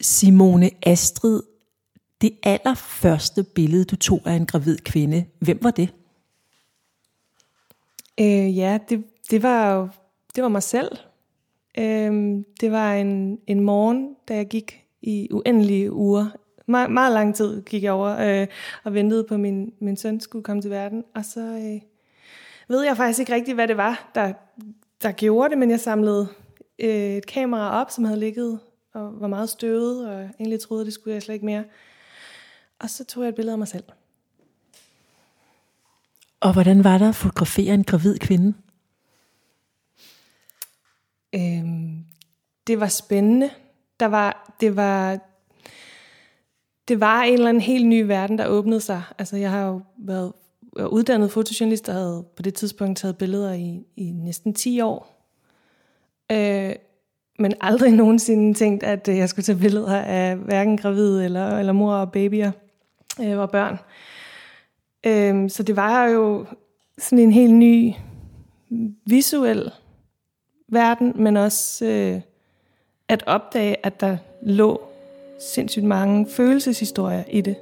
Simone Astrid, det allerførste billede, du tog af en gravid kvinde, hvem var det? Øh, ja, det, det var jo det var mig selv. Øh, det var en, en morgen, da jeg gik i uendelige uger. Me- meget lang tid gik jeg over øh, og ventede på, at min, min søn skulle komme til verden. Og så øh, ved jeg faktisk ikke rigtigt, hvad det var, der, der gjorde det, men jeg samlede øh, et kamera op, som havde ligget og var meget støvet, og egentlig troede, det skulle jeg slet ikke mere. Og så tog jeg et billede af mig selv. Og hvordan var der at fotografere en gravid kvinde? Øhm, det var spændende. Der var, det var, det var en eller anden helt ny verden, der åbnede sig. Altså, jeg har jo været uddannet fotojournalist, og havde på det tidspunkt taget billeder i, i næsten 10 år. Øh, men aldrig nogensinde tænkt, at øh, jeg skulle tage billeder af hverken gravide eller, eller mor og babyer øh, og børn. Øh, så det var jo sådan en helt ny visuel verden, men også øh, at opdage, at der lå sindssygt mange følelseshistorier i det.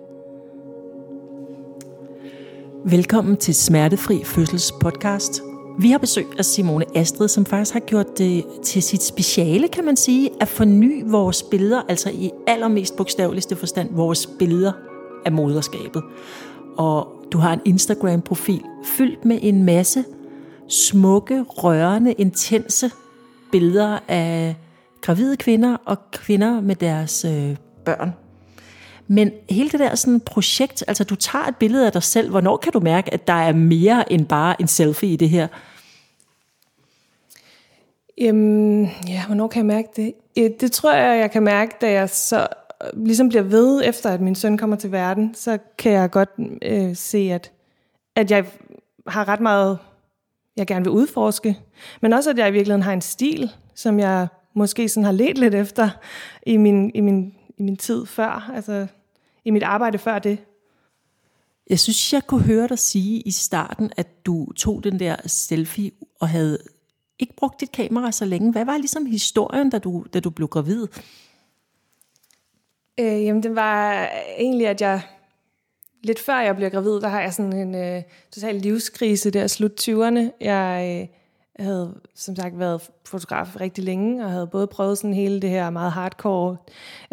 Velkommen til Smertefri Fødsels podcast. Vi har besøg af Simone Astrid, som faktisk har gjort det til sit speciale, kan man sige, at forny vores billeder, altså i allermest bogstaveligste forstand, vores billeder af moderskabet. Og du har en Instagram-profil fyldt med en masse smukke, rørende, intense billeder af gravide kvinder og kvinder med deres øh, børn. Men hele det der sådan projekt, altså du tager et billede af dig selv, hvornår kan du mærke, at der er mere end bare en selfie i det her? Jamen, ja, hvornår kan jeg mærke det? Det tror jeg, jeg kan mærke, da jeg så øh, ligesom bliver ved, efter at min søn kommer til verden, så kan jeg godt øh, se, at, at jeg har ret meget, jeg gerne vil udforske, men også, at jeg i virkeligheden har en stil, som jeg måske sådan har let lidt efter i min, i min, i min tid før, altså i mit arbejde før det. Jeg synes, jeg kunne høre dig sige i starten, at du tog den der selfie og havde ikke brugt dit kamera så længe. Hvad var ligesom historien, da du, da du blev gravid? Øh, jamen, det var egentlig, at jeg lidt før jeg bliver gravid, der har jeg sådan en øh, total livskrise der slut 20'erne. Jeg øh, havde som sagt været fotograf rigtig længe, og havde både prøvet sådan hele det her meget hardcore,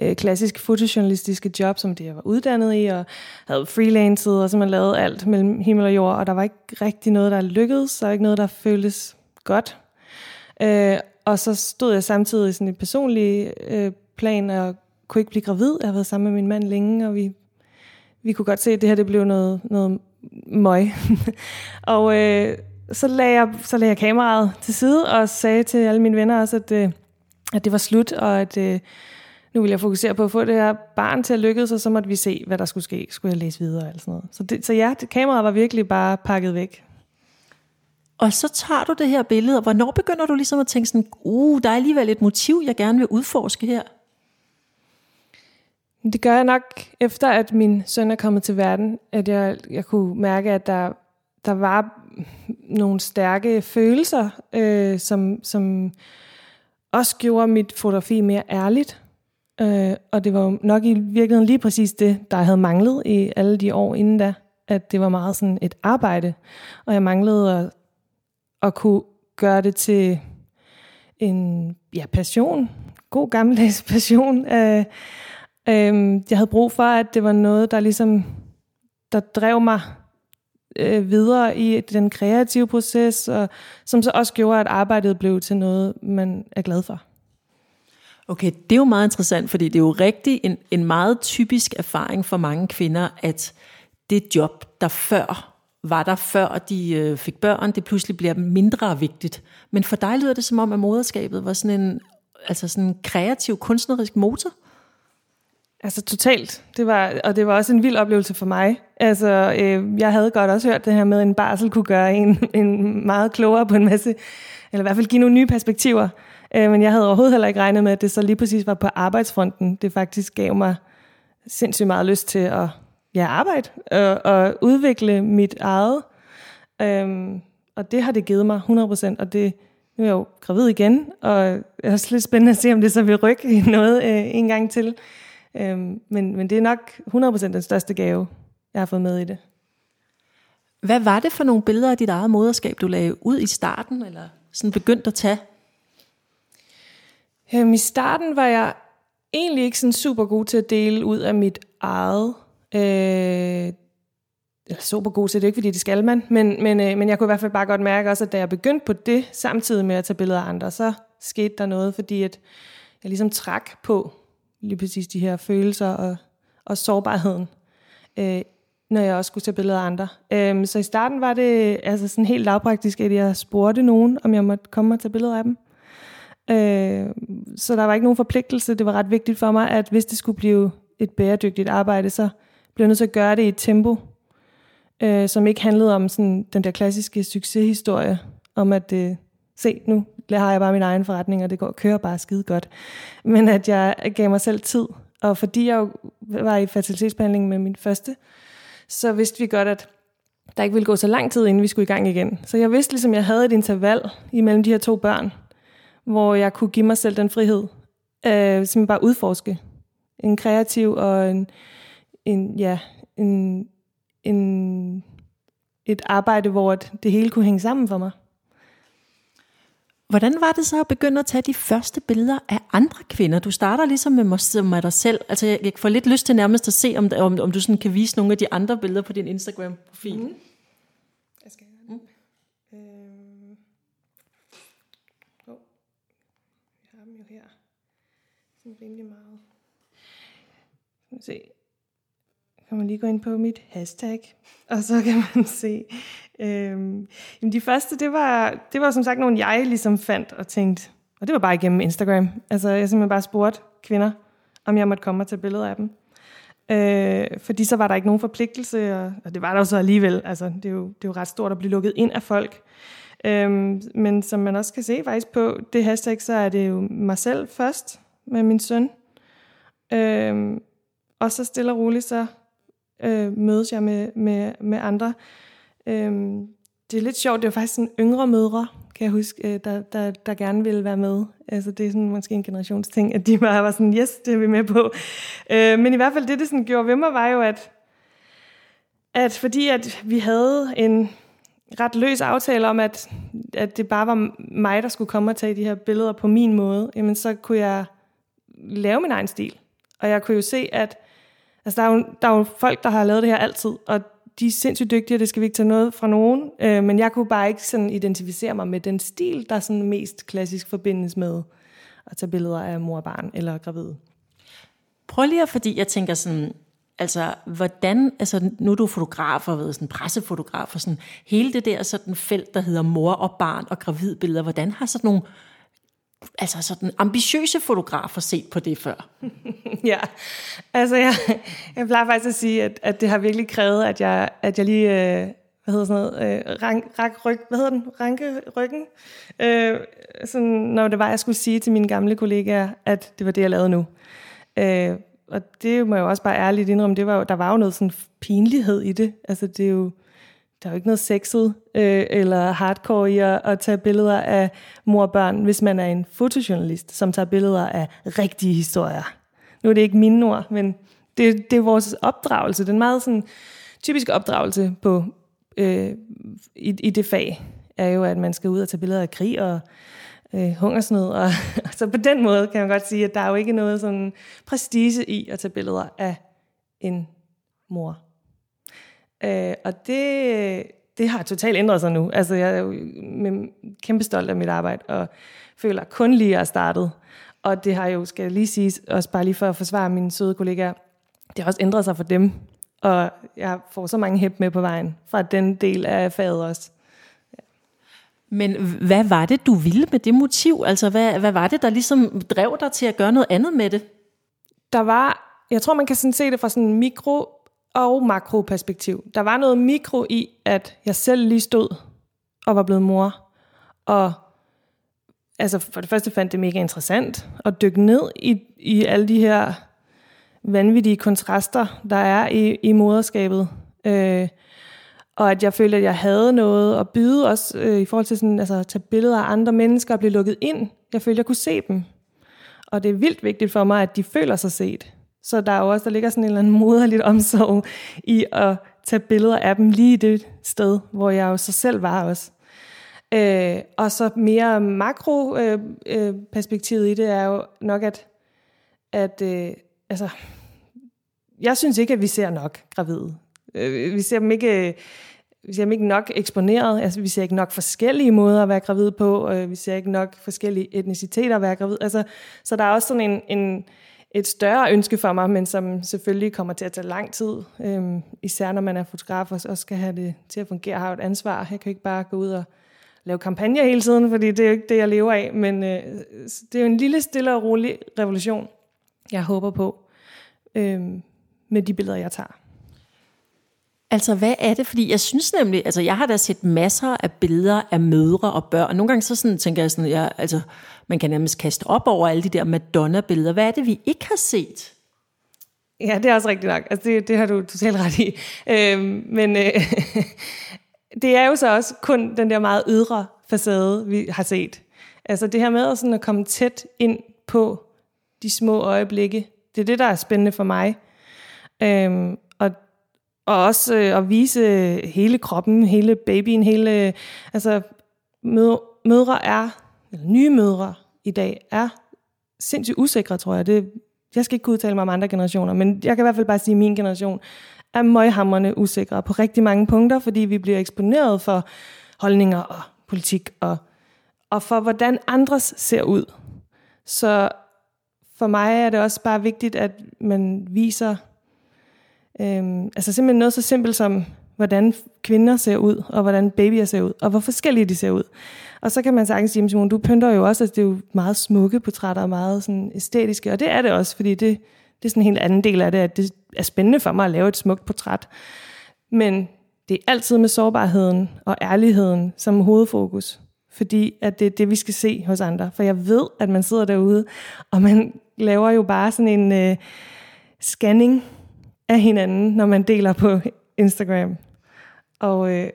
øh, klassisk fotojournalistiske job, som det jeg var uddannet i, og havde freelancet, og så man lavet alt mellem himmel og jord, og der var ikke rigtig noget, der lykkedes, så ikke noget, der føltes godt. Øh, og så stod jeg samtidig i sådan et personligt øh, plan, og kunne ikke blive gravid. Jeg har været sammen med min mand længe, og vi, vi kunne godt se, at det her det blev noget, noget møg. og øh, så, lagde jeg, så lagde jeg kameraet til side og sagde til alle mine venner også, at, øh, at det var slut, og at øh, nu ville jeg fokusere på at få det her barn til at lykkes, og så måtte vi se, hvad der skulle ske. Skulle jeg læse videre eller sådan noget. Så, det, så ja, det, kameraet var virkelig bare pakket væk. Og så tager du det her billede, og hvornår begynder du ligesom at tænke sådan, uh, der er alligevel et motiv, jeg gerne vil udforske her? Det gør jeg nok efter, at min søn er kommet til verden, at jeg, jeg kunne mærke, at der, der var nogle stærke følelser, øh, som, som også gjorde mit fotografi mere ærligt. Øh, og det var nok i virkeligheden lige præcis det, der havde manglet i alle de år inden da, at det var meget sådan et arbejde, og jeg manglede at, at kunne gøre det til en ja, passion, god gammeldags passion. Øh, øh, jeg havde brug for, at det var noget, der ligesom der drev mig øh, videre i den kreative proces, og som så også gjorde, at arbejdet blev til noget, man er glad for. Okay, det er jo meget interessant, fordi det er jo rigtig en, en meget typisk erfaring for mange kvinder, at det job, der før var der før de øh, fik børn, det pludselig bliver mindre vigtigt. Men for dig lyder det som om, at moderskabet var sådan en, altså sådan en kreativ, kunstnerisk motor? Altså totalt. Det var, og det var også en vild oplevelse for mig. Altså, øh, jeg havde godt også hørt det her med, at en barsel kunne gøre en, en meget klogere på en masse, eller i hvert fald give nogle nye perspektiver. Øh, men jeg havde overhovedet heller ikke regnet med, at det så lige præcis var på arbejdsfronten. Det faktisk gav mig sindssygt meget lyst til at ja, arbejde og, og udvikle mit eget. Øh, og det har det givet mig 100%, og det, nu er jeg jo gravid igen, og det er også lidt spændende at se, om det så vil rykke noget øh, en gang til. Øhm, men, men det er nok 100% den største gave, jeg har fået med i det. Hvad var det for nogle billeder af dit eget moderskab, du lagde ud i starten, eller sådan begyndte at tage? Øhm, I starten var jeg egentlig ikke sådan super god til at dele ud af mit eget. Øh, eller super god til det, ikke fordi det skal man, men, men, øh, men jeg kunne i hvert fald bare godt mærke også, at da jeg begyndte på det, samtidig med at tage billeder af andre, så skete der noget, fordi at jeg ligesom trak på lige præcis de her følelser og, og sårbarheden, øh, når jeg også skulle tage billeder af andre. Øh, så i starten var det altså sådan helt lavpraktisk, at jeg spurgte nogen, om jeg måtte komme og tage billeder af dem. Øh, så der var ikke nogen forpligtelse. Det var ret vigtigt for mig, at hvis det skulle blive et bæredygtigt arbejde, så blev jeg nødt til at gøre det i et tempo, øh, som ikke handlede om sådan den der klassiske succeshistorie, om at øh, se, nu har jeg bare min egen forretning, og det går kører bare skide godt. Men at jeg gav mig selv tid, og fordi jeg jo var i fertilitetsbehandling med min første, så vidste vi godt, at der ikke ville gå så lang tid, inden vi skulle i gang igen. Så jeg vidste ligesom, at jeg havde et interval imellem de her to børn, hvor jeg kunne give mig selv den frihed, øh, simpelthen bare udforske. En kreativ og en, en, ja, en, en, et arbejde, hvor det hele kunne hænge sammen for mig. Hvordan var det så at begynde at tage de første billeder af andre kvinder? Du starter ligesom med, med dig selv. Altså, jeg får lidt lyst til nærmest at se, om, om, om du sådan kan vise nogle af de andre billeder på din Instagram-profil. Mm. Jeg skal mm. øhm. oh. Jeg har dem jo her. Sådan rimelig meget. se kan man lige gå ind på mit hashtag, og så kan man se. Øhm, jamen de første, det var, det var som sagt nogle, jeg ligesom fandt og tænkte, og det var bare igennem Instagram. Altså jeg simpelthen bare spurgte kvinder, om jeg måtte komme og tage billeder af dem. Øh, fordi så var der ikke nogen forpligtelse, og, og det var der jo så alligevel. Altså, det, er jo, det er jo ret stort at blive lukket ind af folk. Øhm, men som man også kan se faktisk på det hashtag, så er det jo mig selv først med min søn. Øhm, og så stille og roligt, så øh, mødes jeg med, med, med andre. Øh, det er lidt sjovt, det er faktisk sådan yngre mødre, kan jeg huske, øh, der, der, der gerne ville være med. Altså det er sådan måske en generationsting, at de bare var sådan, yes, det er vi med på. Øh, men i hvert fald det, det sådan gjorde ved mig, var jo, at, at fordi at vi havde en ret løs aftale om, at, at det bare var mig, der skulle komme og tage de her billeder på min måde, jamen så kunne jeg lave min egen stil. Og jeg kunne jo se, at Altså, der er, jo, der er jo folk, der har lavet det her altid, og de er sindssygt dygtige, og det skal vi ikke tage noget fra nogen. Øh, men jeg kunne bare ikke sådan identificere mig med den stil, der sådan mest klassisk forbindes med at tage billeder af mor og barn eller gravid. Prøv lige at, fordi jeg tænker sådan, altså hvordan, altså nu er du fotograf og ved, sådan pressefotograf og sådan, hele det der sådan felt, der hedder mor og barn og gravidbilleder, hvordan har sådan nogle altså sådan ambitiøse fotografer set på det før? ja, altså jeg, jeg plejer faktisk at sige, at, at det har virkelig krævet, at jeg, at jeg lige, øh, hvad hedder sådan noget, øh, rank, rak, ryg, hvad hedder den, ranke ryggen, øh, sådan, når det var, jeg skulle sige til mine gamle kollegaer, at det var det, jeg lavede nu. Øh, og det må jeg jo også bare ærligt indrømme, det var jo, der var jo noget sådan pinlighed i det. Altså det er jo, der er jo ikke noget sexet øh, eller hardcore i at, at tage billeder af mor og børn, hvis man er en fotojournalist, som tager billeder af rigtige historier. Nu er det ikke mine ord, men det, det er vores opdragelse. Den meget sådan, typiske opdragelse på, øh, i, i det fag er jo, at man skal ud og tage billeder af krig og øh, hungersnød. Og, så på den måde kan man godt sige, at der er jo ikke noget sådan prestige i at tage billeder af en mor Øh, og det, det har totalt ændret sig nu. Altså, jeg er jo kæmpe stolt af mit arbejde, og føler kun lige, at jeg er startet. Og det har jo, skal jeg lige sige, også bare lige for at forsvare mine søde kollegaer, det har også ændret sig for dem. Og jeg får så mange hæb med på vejen fra den del af faget også. Ja. Men hvad var det, du ville med det motiv? Altså, hvad, hvad var det, der ligesom drev dig til at gøre noget andet med det? Der var, jeg tror, man kan sådan se det fra sådan en mikro og makroperspektiv. Der var noget mikro i, at jeg selv lige stod og var blevet mor. Og altså for det første fandt det mega interessant at dykke ned i, i alle de her vanvittige kontraster, der er i, i moderskabet. Øh, og at jeg følte, at jeg havde noget at byde, også øh, i forhold til sådan, altså, at tage billeder af andre mennesker og blive lukket ind. Jeg følte, at jeg kunne se dem. Og det er vildt vigtigt for mig, at de føler sig set. Så der er jo også, der ligger sådan en eller anden moderligt omsorg i at tage billeder af dem lige i det sted, hvor jeg jo så selv var også. Øh, og så mere makro øh, øh, perspektivet i det er jo nok, at, at øh, altså, jeg synes ikke, at vi ser nok gravide. Øh, vi ser dem ikke... Vi ser dem ikke nok eksponeret, altså vi ser ikke nok forskellige måder at være gravid på, øh, vi ser ikke nok forskellige etniciteter at være gravid. Altså, så der er også sådan en, en, et større ønske for mig, men som selvfølgelig kommer til at tage lang tid, Øhm, især når man er fotograf og også skal have det til at fungere, har et ansvar. Jeg kan ikke bare gå ud og lave kampagner hele tiden, fordi det er jo ikke det, jeg lever af, men øh, det er jo en lille, stille og rolig revolution, jeg håber på, øh, med de billeder, jeg tager. Altså, hvad er det? Fordi jeg synes nemlig, altså jeg har da set masser af billeder af mødre og børn. Nogle gange så sådan, tænker jeg sådan, ja, altså, man kan nærmest kaste op over alle de der Madonna-billeder. Hvad er det, vi ikke har set? Ja, det er også rigtigt nok. Altså, det, det har du totalt ret i. Øhm, men øh, det er jo så også kun den der meget ydre facade, vi har set. Altså det her med sådan at komme tæt ind på de små øjeblikke, det er det, der er spændende for mig. Øhm, og, også øh, at vise hele kroppen, hele babyen, hele... Altså mødre er, eller nye mødre i dag, er sindssygt usikre, tror jeg. Det, jeg skal ikke kunne udtale mig om andre generationer, men jeg kan i hvert fald bare sige, at min generation er møghamrende usikre på rigtig mange punkter, fordi vi bliver eksponeret for holdninger og politik og, og for, hvordan andres ser ud. Så for mig er det også bare vigtigt, at man viser øhm, altså simpelthen noget så simpelt som, hvordan kvinder ser ud, og hvordan babyer ser ud, og hvor forskellige de ser ud. Og så kan man sagtens sige, Simon, du pynter jo også, at altså det er jo meget smukke portrætter, og meget sådan æstetiske, og det er det også, fordi det, det er sådan en helt anden del af det, at det er spændende for mig at lave et smukt portræt. Men det er altid med sårbarheden og ærligheden som hovedfokus. Fordi at det er det, vi skal se hos andre. For jeg ved, at man sidder derude, og man laver jo bare sådan en øh, scanning af hinanden, når man deler på Instagram. Og, øh,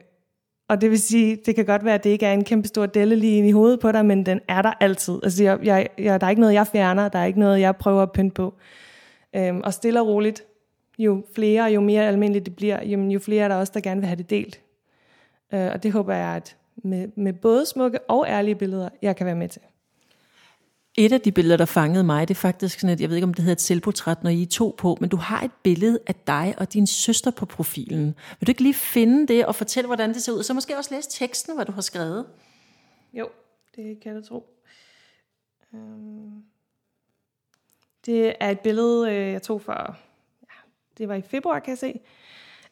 og det vil sige, det kan godt være, at det ikke er en kæmpe stor delle lige ind i hovedet på dig, men den er der altid. Altså, jeg, jeg, jeg, der er ikke noget, jeg fjerner, der er ikke noget, jeg prøver at pynte på. Øhm, og stille og roligt, jo flere, jo mere almindeligt det bliver, jo, jo flere er der også, der gerne vil have det delt. Øh, og det håber jeg, at med, med både smukke og ærlige billeder, jeg kan være med til. Et af de billeder, der fangede mig, det er faktisk sådan at jeg ved ikke om det hedder et selvportræt, når I er to på, men du har et billede af dig og din søster på profilen. Vil du ikke lige finde det og fortælle, hvordan det ser ud? Så måske også læse teksten, hvad du har skrevet. Jo, det kan jeg da tro. Øhm, det er et billede, øh, jeg tog for, ja, det var i februar, kan jeg se,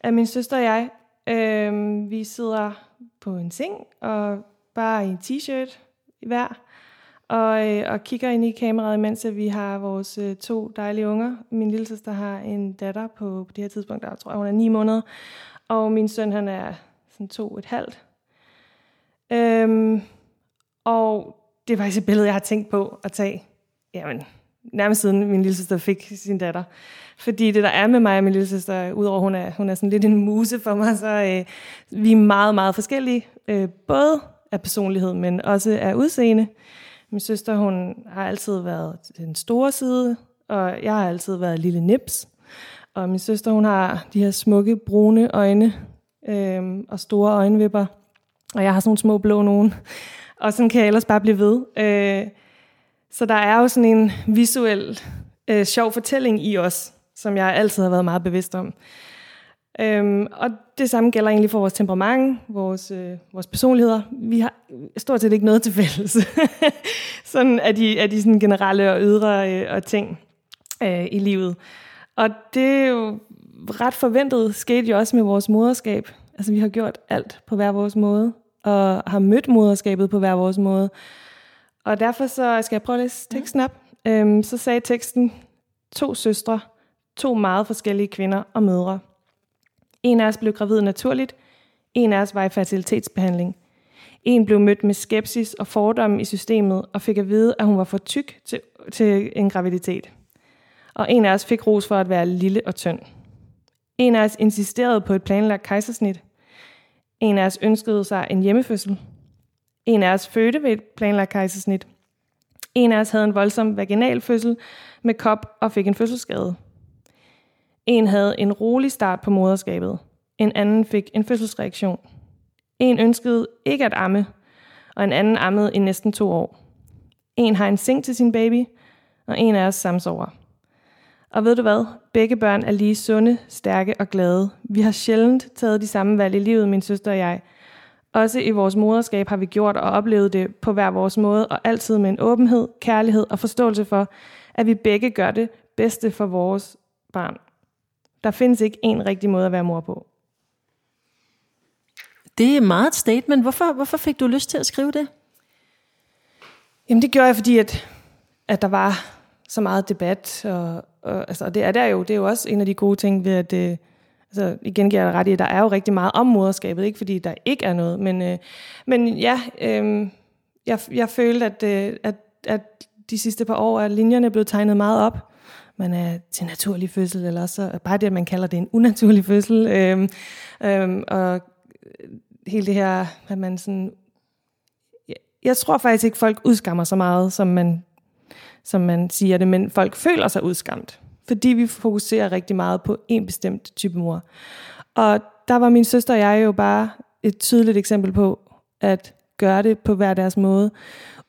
af min søster og jeg. Øhm, vi sidder på en seng, og bare i en t-shirt i hver, og, øh, og kigger ind i kameraet, mens vi har vores øh, to dejlige unger. Min lille søster har en datter på, på det her tidspunkt, der tror jeg, hun er ni måneder, og min søn, han er sådan to et halvt. Øhm, og det er faktisk et billede, jeg har tænkt på at tage. Jamen, nærmest siden min lille søster fik sin datter. Fordi det, der er med mig og min lille søster, udover hun er, hun er sådan lidt en muse for mig, så øh, vi er meget, meget forskellige. Øh, både af personlighed, men også af udseende. Min søster, hun har altid været den store side, og jeg har altid været lille nips. Og min søster, hun har de her smukke, brune øjne øhm, og store øjenvipper. Og jeg har sådan nogle små blå nogen. Og sådan kan jeg ellers bare blive ved. Øh, så der er jo sådan en visuel øh, sjov fortælling i os, som jeg altid har været meget bevidst om. Øhm, og det samme gælder egentlig for vores temperament, vores, øh, vores personligheder. Vi har stort set ikke noget til fælles. sådan er de, er de sådan generelle og ydre øh, og ting øh, i livet. Og det er jo ret forventet, skete jo også med vores moderskab. Altså vi har gjort alt på hver vores måde, og har mødt moderskabet på hver vores måde. Og derfor så skal jeg prøve at læse teksten op. Øhm, så sagde teksten, to søstre, to meget forskellige kvinder og mødre. En af os blev gravid naturligt, en af os var i fertilitetsbehandling. En blev mødt med skepsis og fordomme i systemet og fik at vide, at hun var for tyk til, til en graviditet. Og en af os fik ros for at være lille og tynd. En af os insisterede på et planlagt kejsersnit. En af os ønskede sig en hjemmefødsel. En af os fødte ved et planlagt kejsersnit. En af os havde en voldsom vaginal fødsel med kop og fik en fødselsskade. En havde en rolig start på moderskabet. En anden fik en fødselsreaktion. En ønskede ikke at amme, og en anden ammede i næsten to år. En har en seng til sin baby, og en af os samsover. Og ved du hvad? Begge børn er lige sunde, stærke og glade. Vi har sjældent taget de samme valg i livet, min søster og jeg. Også i vores moderskab har vi gjort og oplevet det på hver vores måde, og altid med en åbenhed, kærlighed og forståelse for, at vi begge gør det bedste for vores barn. Der findes ikke en rigtig måde at være mor på. Det er meget et statement. Hvorfor, hvorfor fik du lyst til at skrive det? Jamen det gjorde jeg, fordi at, at der var så meget debat, og, og, altså, det er der jo, det er jo også en af de gode ting ved, at øh, altså, igen giver jeg ret i, at der er jo rigtig meget om moderskabet, ikke fordi der ikke er noget, men, øh, men ja, øh, jeg, jeg følte, at, øh, at, at de sidste par år er linjerne blevet tegnet meget op, man er til naturlig fødsel, eller så øh, bare det, at man kalder det en unaturlig fødsel, Øhm, øhm, og øh, hele det her, at man sådan... Jeg, jeg tror faktisk ikke, folk udskammer så meget, som man, som man siger det, men folk føler sig udskamt, fordi vi fokuserer rigtig meget på en bestemt type mor. Og der var min søster og jeg jo bare et tydeligt eksempel på, at gøre det på hver deres måde,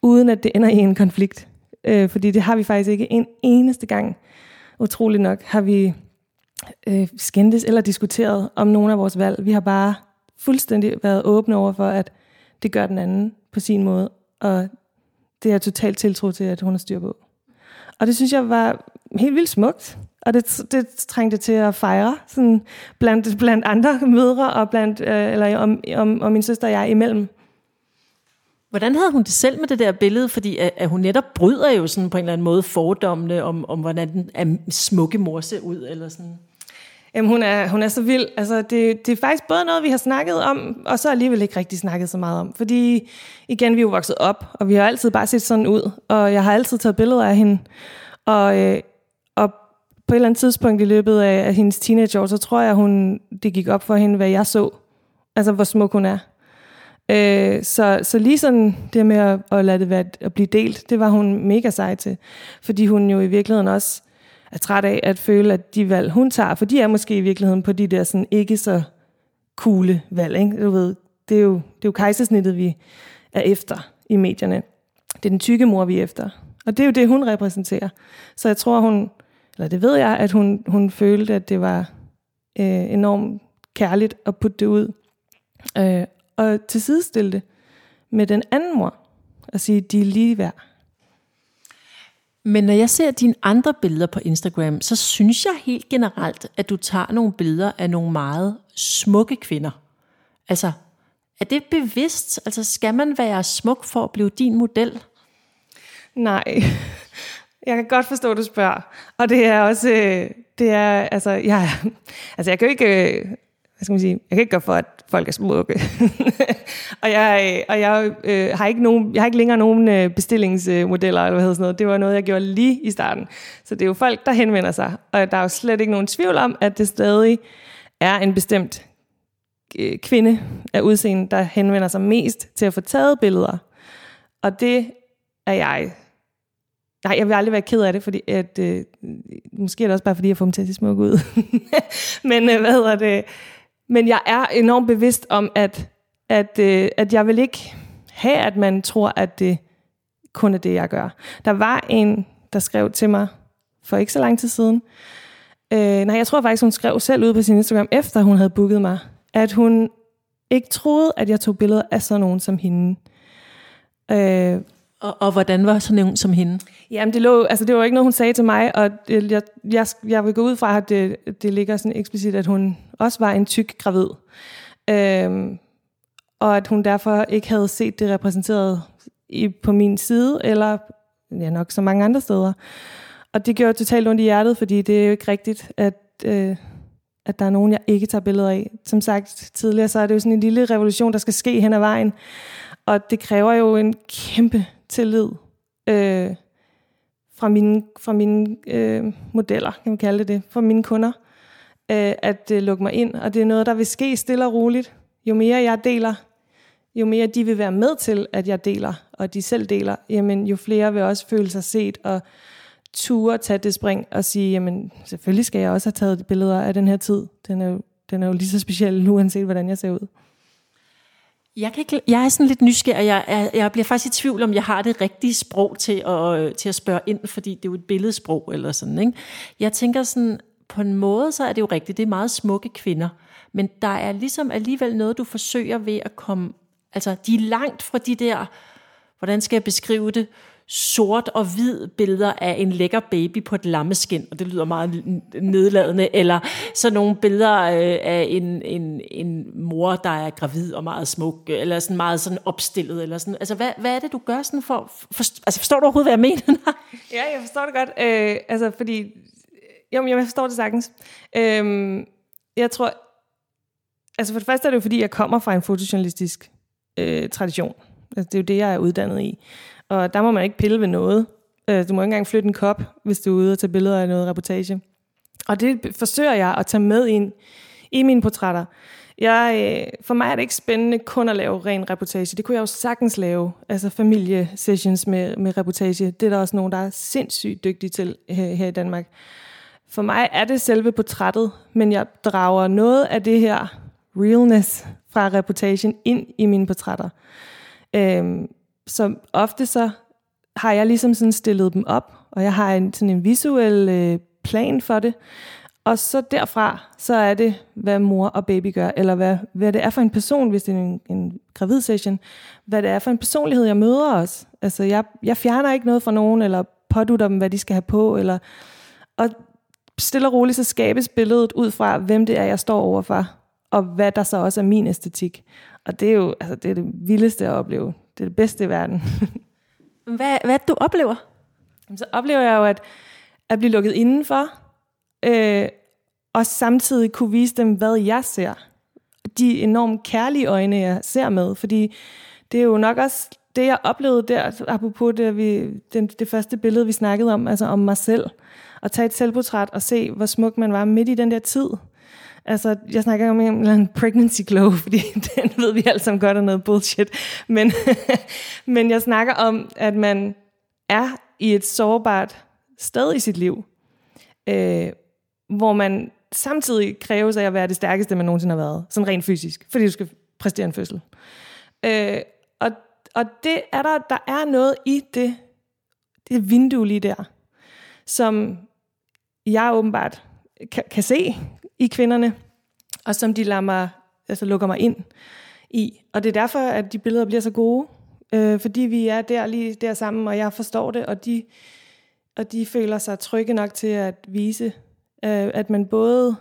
uden at det ender i en konflikt. Øh, fordi det har vi faktisk ikke en eneste gang. Utrolig nok har vi øh, skændtes eller diskuteret om nogle af vores valg. Vi har bare fuldstændig været åbne over for, at det gør den anden på sin måde, og det er totalt tiltro til, at hun har styr på. Og det synes jeg var helt vildt smukt, og det, det trængte til at fejre sådan blandt, blandt andre mødre, og, blandt, øh, eller om, om, om min søster og jeg imellem. Hvordan havde hun det selv med det der billede? Fordi at, at hun netop bryder jo sådan på en eller anden måde fordommene om, om hvordan den smukke mor ser ud, eller sådan. Jamen, hun er, hun er så vild. Altså, det, det er faktisk både noget, vi har snakket om, og så alligevel ikke rigtig snakket så meget om. Fordi, igen, vi er jo vokset op, og vi har altid bare set sådan ud, og jeg har altid taget billeder af hende. Og, øh, og på et eller andet tidspunkt i løbet af, af hendes teenageår, så tror jeg, hun, det gik op for hende, hvad jeg så. Altså, hvor smuk hun er. Øh, så, så lige sådan det med at, at lade det være, at blive delt, det var hun mega sej til. Fordi hun jo i virkeligheden også er træt af at føle, at de valg, hun tager, for de er måske i virkeligheden på de der sådan ikke så coole valg. Ikke? Du ved, det, er jo, det er jo kejsersnittet, vi er efter i medierne. Det er den tykke mor, vi er efter. Og det er jo det, hun repræsenterer. Så jeg tror, hun, eller det ved jeg, at hun, hun følte, at det var øh, enormt kærligt at putte det ud. Øh, og tilsidestille det med den anden mor. Og sige, de er lige værd. Men når jeg ser dine andre billeder på Instagram, så synes jeg helt generelt, at du tager nogle billeder af nogle meget smukke kvinder. Altså, er det bevidst? Altså, skal man være smuk for at blive din model? Nej, jeg kan godt forstå, at du spørger. Og det er også, øh, det er, altså, jeg, altså, jeg kan jo ikke, øh, hvad skal man sige, jeg kan ikke gøre for, at folk er smukke. og jeg, øh, og jeg, øh, har ikke nogen, jeg har ikke længere nogen øh, bestillingsmodeller, eller hvad hedder sådan noget. Det var noget, jeg gjorde lige i starten. Så det er jo folk, der henvender sig. Og der er jo slet ikke nogen tvivl om, at det stadig er en bestemt øh, kvinde af udseende, der henvender sig mest til at få taget billeder. Og det er jeg. Nej, jeg vil aldrig være ked af det, fordi at, øh, måske er det også bare, fordi jeg får dem til at se smukke ud. Men øh, hvad hedder det? Men jeg er enormt bevidst om, at, at, øh, at jeg vil ikke have, at man tror, at det kun er det, jeg gør. Der var en, der skrev til mig for ikke så lang tid siden. Øh, nej, jeg tror faktisk, hun skrev selv ud på sin Instagram, efter hun havde booket mig, at hun ikke troede, at jeg tog billeder af sådan nogen som hende. Øh, og, og hvordan var sådan en som hende? Jamen, det, lå, altså, det var ikke noget, hun sagde til mig, og det, jeg, jeg, jeg vil gå ud fra, at det, det ligger sådan eksplicit, at hun også var en tyk gravid. Øhm, og at hun derfor ikke havde set det repræsenteret i, på min side, eller ja, nok så mange andre steder. Og det gjorde totalt ondt i hjertet, fordi det er jo ikke rigtigt, at, øh, at der er nogen, jeg ikke tager billeder af. Som sagt tidligere, så er det jo sådan en lille revolution, der skal ske hen ad vejen. Og det kræver jo en kæmpe tillid øh, fra mine, fra mine øh, modeller, kan man kalde det det, fra mine kunder, øh, at øh, lukke mig ind. Og det er noget, der vil ske stille og roligt. jo mere jeg deler, jo mere de vil være med til, at jeg deler, og de selv deler, jamen jo flere vil også føle sig set og ture tage det spring og sige, jamen selvfølgelig skal jeg også have taget billeder af den her tid. Den er jo, den er jo lige så speciel, uanset hvordan jeg ser ud. Jeg, kan ikke, jeg er sådan lidt nysgerrig. Jeg, jeg, jeg bliver faktisk i tvivl om, jeg har det rigtige sprog til at, til at spørge ind, fordi det er jo et billedsprog eller sådan. Ikke? Jeg tænker sådan, på en måde, så er det jo rigtigt. Det er meget smukke kvinder. Men der er ligesom alligevel noget, du forsøger ved at komme... Altså, de er langt fra de der... Hvordan skal jeg beskrive det? Sort og hvid billeder af en lækker baby på et lammeskin, og det lyder meget nedladende, eller så nogle billeder øh, af en, en, en mor, der er gravid og meget smuk, eller sådan meget sådan opstillet, eller sådan. Altså, hvad, hvad er det, du gør sådan for, for altså, forstår du overhovedet, hvad jeg mener? ja, jeg forstår det godt, øh, altså, fordi, jo, jeg forstår det sagtens. Øh, jeg tror, altså for det første er det jo, fordi jeg kommer fra en fotojournalistisk øh, tradition. Altså, det er jo det, jeg er uddannet i. Og der må man ikke pille ved noget. Øh, du må ikke engang flytte en kop, hvis du er ude og tage billeder af noget reportage. Og det forsøger jeg at tage med ind i mine portrætter. Jeg, øh, for mig er det ikke spændende kun at lave ren reportage. Det kunne jeg jo sagtens lave, altså familiesessions med, med reportage. Det er der også nogen, der er sindssygt dygtige til her, her i Danmark. For mig er det selve portrættet, men jeg drager noget af det her realness fra reportagen ind i mine portrætter. Øhm, så ofte så har jeg ligesom sådan stillet dem op, og jeg har en, sådan en visuel øh, plan for det. Og så derfra, så er det, hvad mor og baby gør, eller hvad, hvad det er for en person, hvis det er en, en gravid session, hvad det er for en personlighed, jeg møder os. Altså, jeg, jeg fjerner ikke noget fra nogen, eller pådutter dem, hvad de skal have på, eller, og stille og roligt, så skabes billedet ud fra, hvem det er, jeg står overfor, og hvad der så også er min æstetik. Og det er jo altså, det, er det vildeste at opleve. Det er det bedste i verden. hvad, hvad du oplever? Så oplever jeg jo, at, at blive lukket indenfor, øh, og samtidig kunne vise dem, hvad jeg ser. De enormt kærlige øjne, jeg ser med, fordi det er jo nok også det, jeg oplevede der, apropos det, vi, den, det første billede, vi snakkede om, altså om mig selv, at tage et selvportræt og se, hvor smuk man var midt i den der tid. Altså, jeg snakker om en eller anden pregnancy glow, fordi den ved vi alle sammen godt er noget bullshit. Men, men jeg snakker om, at man er i et sårbart sted i sit liv, øh, hvor man samtidig kræves af at være det stærkeste, man nogensinde har været, sådan rent fysisk, fordi du skal præstere en fødsel. Øh, og, og det er der, der er noget i det, det vindue lige der, som jeg åbenbart kan, kan se i kvinderne, og som de lader mig, altså lukker mig ind i. Og det er derfor, at de billeder bliver så gode, øh, fordi vi er der lige der sammen, og jeg forstår det, og de, og de føler sig trygge nok til at vise, øh, at man både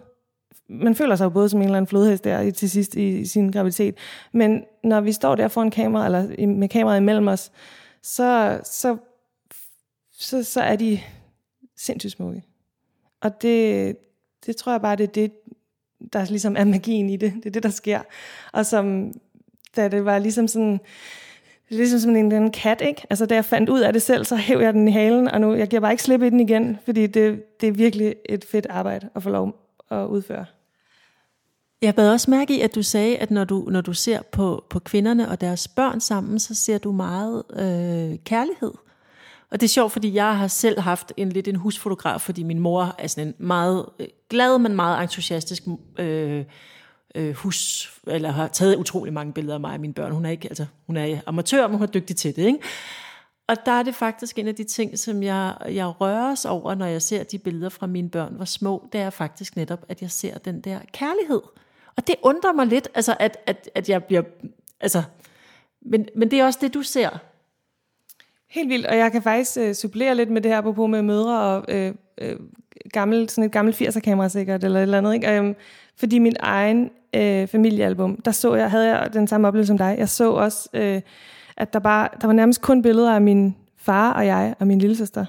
man føler sig jo både som en eller anden flodhest der til sidst i, i sin graviditet, men når vi står der foran kamera, eller med kameraet imellem os, så, så, så, så er de sindssygt smukke. Og det, det tror jeg bare, det er det, der ligesom er magien i det. Det er det, der sker. Og som, da det var ligesom sådan, det er ligesom sådan en, en kat, ikke? Altså, da jeg fandt ud af det selv, så hæv jeg den i halen, og nu, jeg giver bare ikke slip i den igen, fordi det, det er virkelig et fedt arbejde at få lov at udføre. Jeg bad også mærke i, at du sagde, at når du, når du ser på, på kvinderne og deres børn sammen, så ser du meget øh, kærlighed. Og det er sjovt, fordi jeg har selv haft en lidt en husfotograf, fordi min mor er sådan en meget øh, glad, men meget entusiastisk øh, øh, hus, eller har taget utrolig mange billeder af mig og mine børn. Hun er ikke, altså, hun er amatør, men hun er dygtig til det, ikke? Og der er det faktisk en af de ting, som jeg, jeg røres over, når jeg ser de billeder fra mine børn, hvor små, det er faktisk netop, at jeg ser den der kærlighed. Og det undrer mig lidt, altså at, at, at jeg bliver, altså, men, men det er også det, du ser. Helt vildt, og jeg kan faktisk øh, supplere lidt med det her på med mødre og øh, øh, gammel, sådan et gammelt 80'er-kamera sikkert, eller et eller andet. Ikke? Øhm, fordi min egen øh, familiealbum, der så jeg, havde jeg den samme oplevelse som dig. Jeg så også, øh, at der, bare, der var nærmest kun billeder af min far og jeg og min lille søster.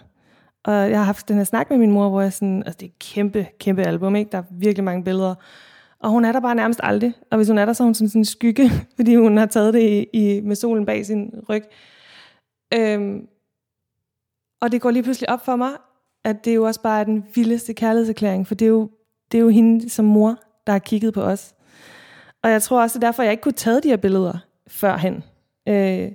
Og jeg har haft den her snak med min mor, hvor jeg sådan, altså det er et kæmpe, kæmpe album, ikke? Der er virkelig mange billeder. Og hun er der bare nærmest aldrig. Og hvis hun er der, så er hun sådan, sådan en skygge, fordi hun har taget det i, i, med solen bag sin ryg. Øhm, og det går lige pludselig op for mig, at det jo også bare er den vildeste kærlighedserklæring, for det er jo, det er jo hende som mor, der har kigget på os. og jeg tror også, det er derfor, jeg ikke kunne tage de her billeder førhen. Øh,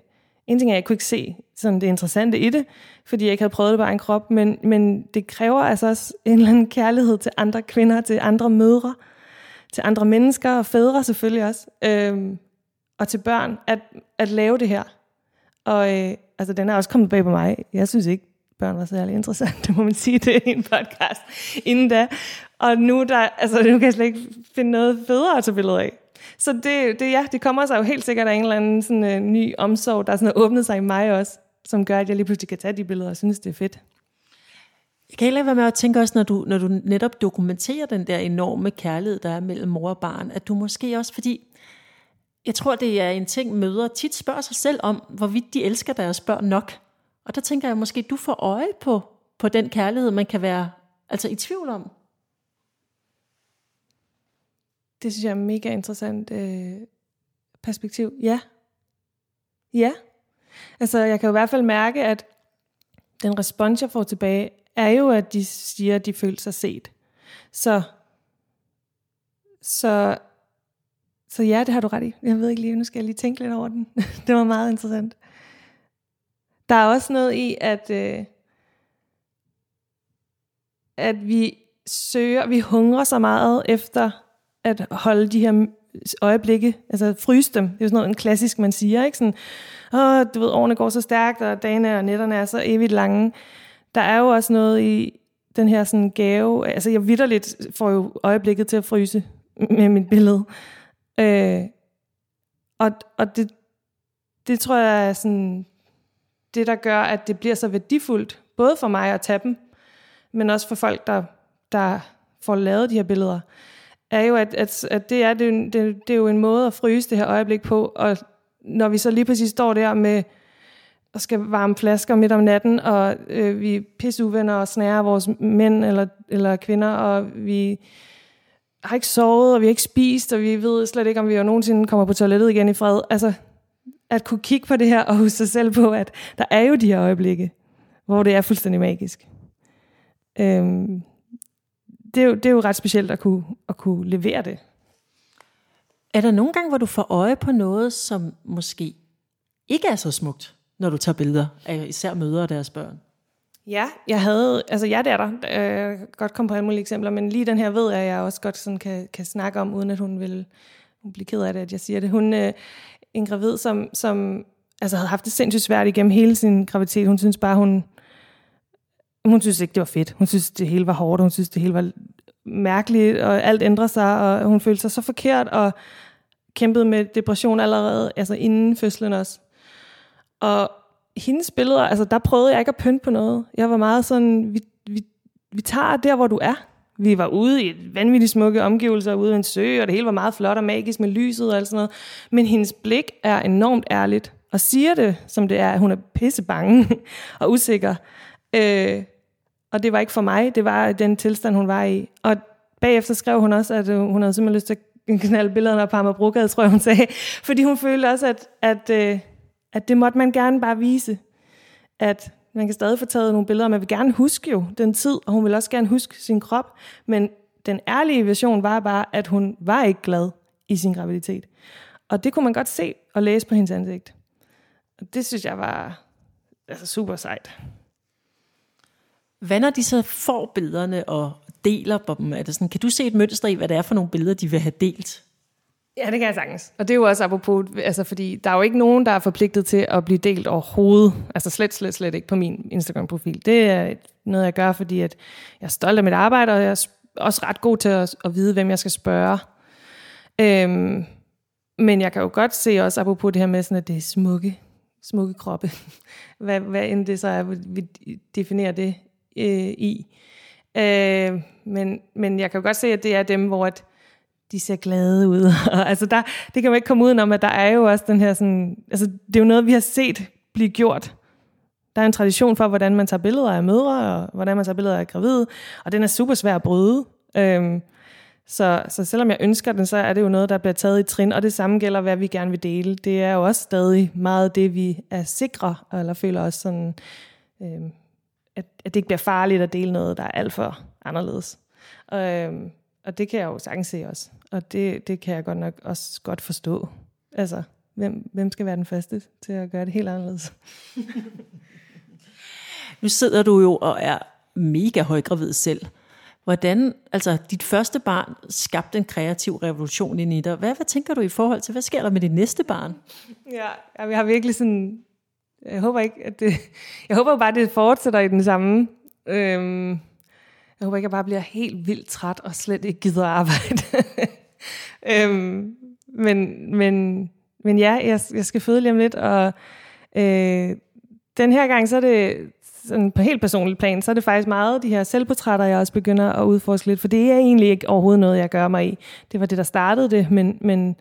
en ting er, at jeg kunne ikke se sådan det interessante i det, fordi jeg ikke havde prøvet det på en krop, men, men det kræver altså også en eller anden kærlighed til andre kvinder, til andre mødre, til andre mennesker og fædre selvfølgelig også, øh, og til børn, at, at lave det her. Og øh, altså, den er også kommet bag på mig. Jeg synes ikke, børn var særlig interessant, det må man sige, det er en podcast inden da. Og nu, der, altså, nu kan jeg slet ikke finde noget federe at tage billeder af. Så det, det, ja, det kommer sig jo helt sikkert af en eller anden sådan, øh, ny omsorg, der sådan har åbnet sig i mig også, som gør, at jeg lige pludselig kan tage de billeder og synes, det er fedt. Jeg kan ikke være med at tænke også, når du, når du netop dokumenterer den der enorme kærlighed, der er mellem mor og barn, at du måske også, fordi jeg tror, det er en ting, mødre tit spørger sig selv om, hvorvidt de elsker deres børn nok. Og der tænker jeg måske, du får øje på, på den kærlighed, man kan være altså i tvivl om. Det synes jeg er mega interessant øh, perspektiv. Ja. Ja. Altså, jeg kan jo i hvert fald mærke, at den respons, jeg får tilbage, er jo, at de siger, at de føler sig set. Så, så, så ja, det har du ret i. Jeg ved ikke lige, nu skal jeg lige tænke lidt over den. det var meget interessant. Der er også noget i, at, øh, at vi søger, vi hungrer så meget efter at holde de her øjeblikke, altså fryse dem. Det er jo sådan noget en klassisk, man siger, ikke? Sådan, åh, du ved, årene går så stærkt, og dagene og nætterne er så evigt lange. Der er jo også noget i den her sådan gave, altså jeg vidderligt får jo øjeblikket til at fryse med mit billede. Øh, og og det, det tror jeg er sådan, det der gør, at det bliver så værdifuldt, både for mig at tage dem, men også for folk, der, der får lavet de her billeder er jo, at, at, at det, er, det, det, det er jo en måde at fryse det her øjeblik på, og når vi så lige præcis står der med og skal varme flasker midt om natten, og øh, vi er pisseuvenner og snærer vores mænd eller, eller kvinder, og vi har ikke sovet, og vi har ikke spist, og vi ved slet ikke, om vi jo nogensinde kommer på toilettet igen i fred. Altså, at kunne kigge på det her og huske sig selv på, at der er jo de her øjeblikke, hvor det er fuldstændig magisk. Øhm, det, er jo, det er jo ret specielt at kunne, at kunne levere det. Er der nogle gange, hvor du får øje på noget, som måske ikke er så smukt, når du tager billeder af især mødre og deres børn? Ja, jeg havde, altså ja, det er der. Øh, jeg kan godt komme på alle mulige eksempler, men lige den her ved jeg, at jeg også godt sådan kan, kan snakke om, uden at hun vil hun blive ked af det, at jeg siger det. Hun øh, en gravid, som, som altså, havde haft det sindssygt svært igennem hele sin graviditet. Hun synes bare, hun, hun synes ikke, det var fedt. Hun synes, det hele var hårdt. Hun synes, det hele var mærkeligt, og alt ændrer sig, og hun følte sig så forkert, og kæmpede med depression allerede, altså inden fødslen også. Og hendes billeder, altså der prøvede jeg ikke at pynte på noget. Jeg var meget sådan, vi, vi, vi tager der, hvor du er. Vi var ude i et vanvittigt smukke omgivelser, ude i en sø, og det hele var meget flot og magisk med lyset og alt sådan noget. Men hendes blik er enormt ærligt, og siger det, som det er, at hun er pisse bange og usikker. Øh, og det var ikke for mig, det var den tilstand, hun var i. Og bagefter skrev hun også, at øh, hun havde simpelthen lyst til at knalde billederne på Brugade, tror jeg, hun sagde. Fordi hun følte også, at, at, øh, at det måtte man gerne bare vise. At man kan stadig få taget nogle billeder, man vil gerne huske jo den tid, og hun vil også gerne huske sin krop. Men den ærlige version var bare, at hun var ikke glad i sin graviditet. Og det kunne man godt se og læse på hendes ansigt. Og det synes jeg var altså super sejt. Hvad når de så får billederne og deler dem? Er det sådan, kan du se et mønster i, hvad det er for nogle billeder, de vil have delt? Ja, det kan jeg sagtens. Og det er jo også apropos, altså fordi der er jo ikke nogen, der er forpligtet til at blive delt overhovedet. Altså slet, slet, slet ikke på min Instagram-profil. Det er noget, jeg gør, fordi at jeg er stolt af mit arbejde, og jeg er også ret god til at, at vide, hvem jeg skal spørge. Øhm, men jeg kan jo godt se også, apropos det her med, sådan, at det er smukke, smukke kroppe. hvad, hvad end det så er, vi definerer det øh, i. Øh, men, men jeg kan jo godt se, at det er dem, hvor at de ser glade ud. altså der, det kan man ikke komme udenom, at der er jo også den her sådan, altså det er jo noget, vi har set blive gjort. Der er en tradition for, hvordan man tager billeder af mødre, og hvordan man tager billeder af gravide, og den er super svær at bryde. Øhm, så, så selvom jeg ønsker den, så er det jo noget, der bliver taget i trin, og det samme gælder, hvad vi gerne vil dele. Det er jo også stadig meget det, vi er sikre, eller føler os sådan øhm, at, at det ikke bliver farligt at dele noget, der er alt for anderledes. Øhm, og det kan jeg jo sagtens se også. Og det, det kan jeg godt nok også godt forstå. Altså, hvem, hvem skal være den første til at gøre det helt anderledes? nu sidder du jo og er mega højgravid selv. Hvordan, altså dit første barn skabte en kreativ revolution i dig. Hvad, hvad tænker du i forhold til, hvad sker der med dit næste barn? Ja, jeg har virkelig sådan, jeg håber ikke, at det, jeg håber bare, at det fortsætter i den samme. Øhm, jeg håber ikke, at jeg bare bliver helt vildt træt og slet ikke gider arbejde øhm, men, men, men ja, jeg, jeg skal føde lige om lidt, og øh, den her gang, så er det sådan på helt personligt plan, så er det faktisk meget de her selvportrætter, jeg også begynder at udforske lidt, for det er egentlig ikke overhovedet noget, jeg gør mig i. Det var det, der startede det, men, men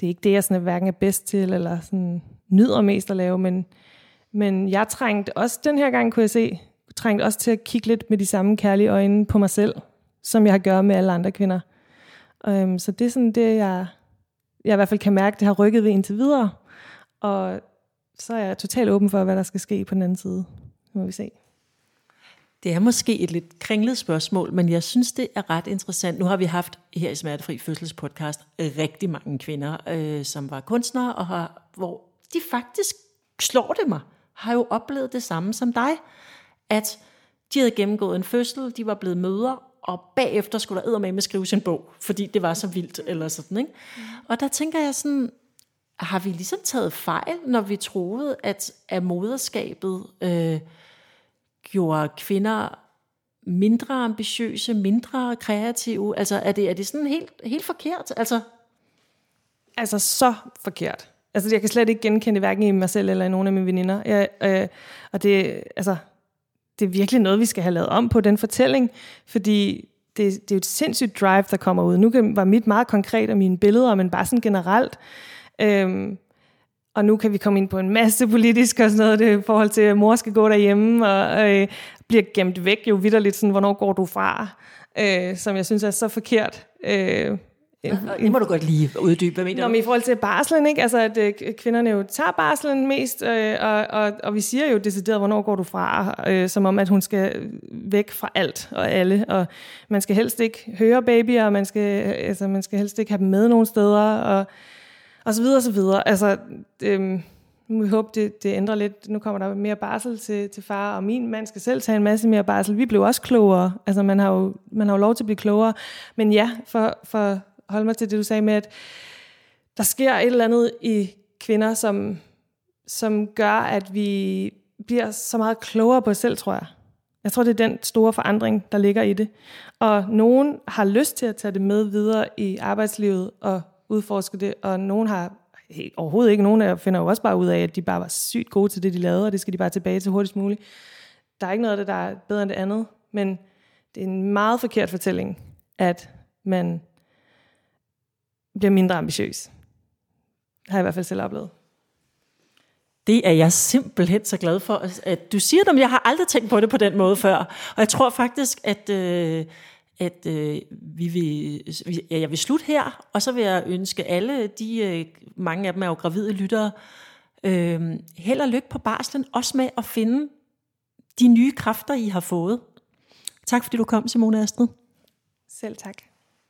det er ikke det, jeg sådan er hverken er bedst til, eller sådan nyder mest at lave, men, men jeg trængte også den her gang, kunne jeg se, trængte også til at kigge lidt med de samme kærlige øjne på mig selv, som jeg har gjort med alle andre kvinder. Øhm, så det er sådan det, jeg, jeg i hvert fald kan mærke, det har rykket ved indtil videre. Og så er jeg totalt åben for, hvad der skal ske på den anden side. Nu må vi se. Det er måske et lidt kringlet spørgsmål, men jeg synes, det er ret interessant. Nu har vi haft her i Smertefri Fødselspodcast rigtig mange kvinder, øh, som var kunstnere, og har, hvor de faktisk slår det mig, har jo oplevet det samme som dig, at de havde gennemgået en fødsel, de var blevet møder, og bagefter skulle der med med skrive sin bog, fordi det var så vildt, eller sådan, ikke? Og der tænker jeg sådan, har vi ligesom taget fejl, når vi troede, at, at moderskabet øh, gjorde kvinder mindre ambitiøse, mindre kreative? Altså, er det, er det sådan helt, helt forkert? Altså, altså, så forkert. Altså, jeg kan slet ikke genkende det, hverken i mig selv eller i nogle af mine veninder. Jeg, øh, og det, altså, det er virkelig noget, vi skal have lavet om på, den fortælling, fordi det, det er jo et sindssygt drive, der kommer ud. Nu var mit meget konkret og mine billeder, men bare sådan generelt. Øhm, og nu kan vi komme ind på en masse politisk og sådan noget, det i forhold til, at mor skal gå derhjemme, og øh, bliver gemt væk jo vidderligt, sådan, hvornår går du fra, øh, som jeg synes er så forkert. Øh, det må du godt lige uddybe. Hvad mener Nå, du? i forhold til barslen, ikke? Altså, at øh, kvinderne jo tager barslen mest, øh, og, og, og vi siger jo decideret, hvornår går du fra, øh, som om, at hun skal væk fra alt og alle, og man skal helst ikke høre babyer, og man skal, altså, man skal helst ikke have dem med nogen steder, og, og så videre, og så videre. Altså, øh, nu vi håbe, det, det ændrer lidt. Nu kommer der mere barsel til, til far, og min mand skal selv tage en masse mere barsel. Vi blev også klogere. Altså, man har jo, man har jo lov til at blive klogere. Men ja, for, for holde mig til det, du sagde med, at der sker et eller andet i kvinder, som, som gør, at vi bliver så meget klogere på os selv, tror jeg. Jeg tror, det er den store forandring, der ligger i det. Og nogen har lyst til at tage det med videre i arbejdslivet og udforske det, og nogen har hey, overhovedet ikke. Nogen finder jo også bare ud af, at de bare var sygt gode til det, de lavede, og det skal de bare tilbage til hurtigst muligt. Der er ikke noget af det, der er bedre end det andet, men det er en meget forkert fortælling, at man bliver mindre ambitiøs. Har jeg i hvert fald selv oplevet. Det er jeg simpelthen så glad for, at du siger det, men jeg har aldrig tænkt på det på den måde før. Og jeg tror faktisk, at, øh, at øh, vi vil, ja, jeg vil slutte her, og så vil jeg ønske alle de, øh, mange af dem er jo gravide lyttere, øh, held og lykke på barslen, også med at finde de nye kræfter, I har fået. Tak fordi du kom, Simone Astrid. Selv tak.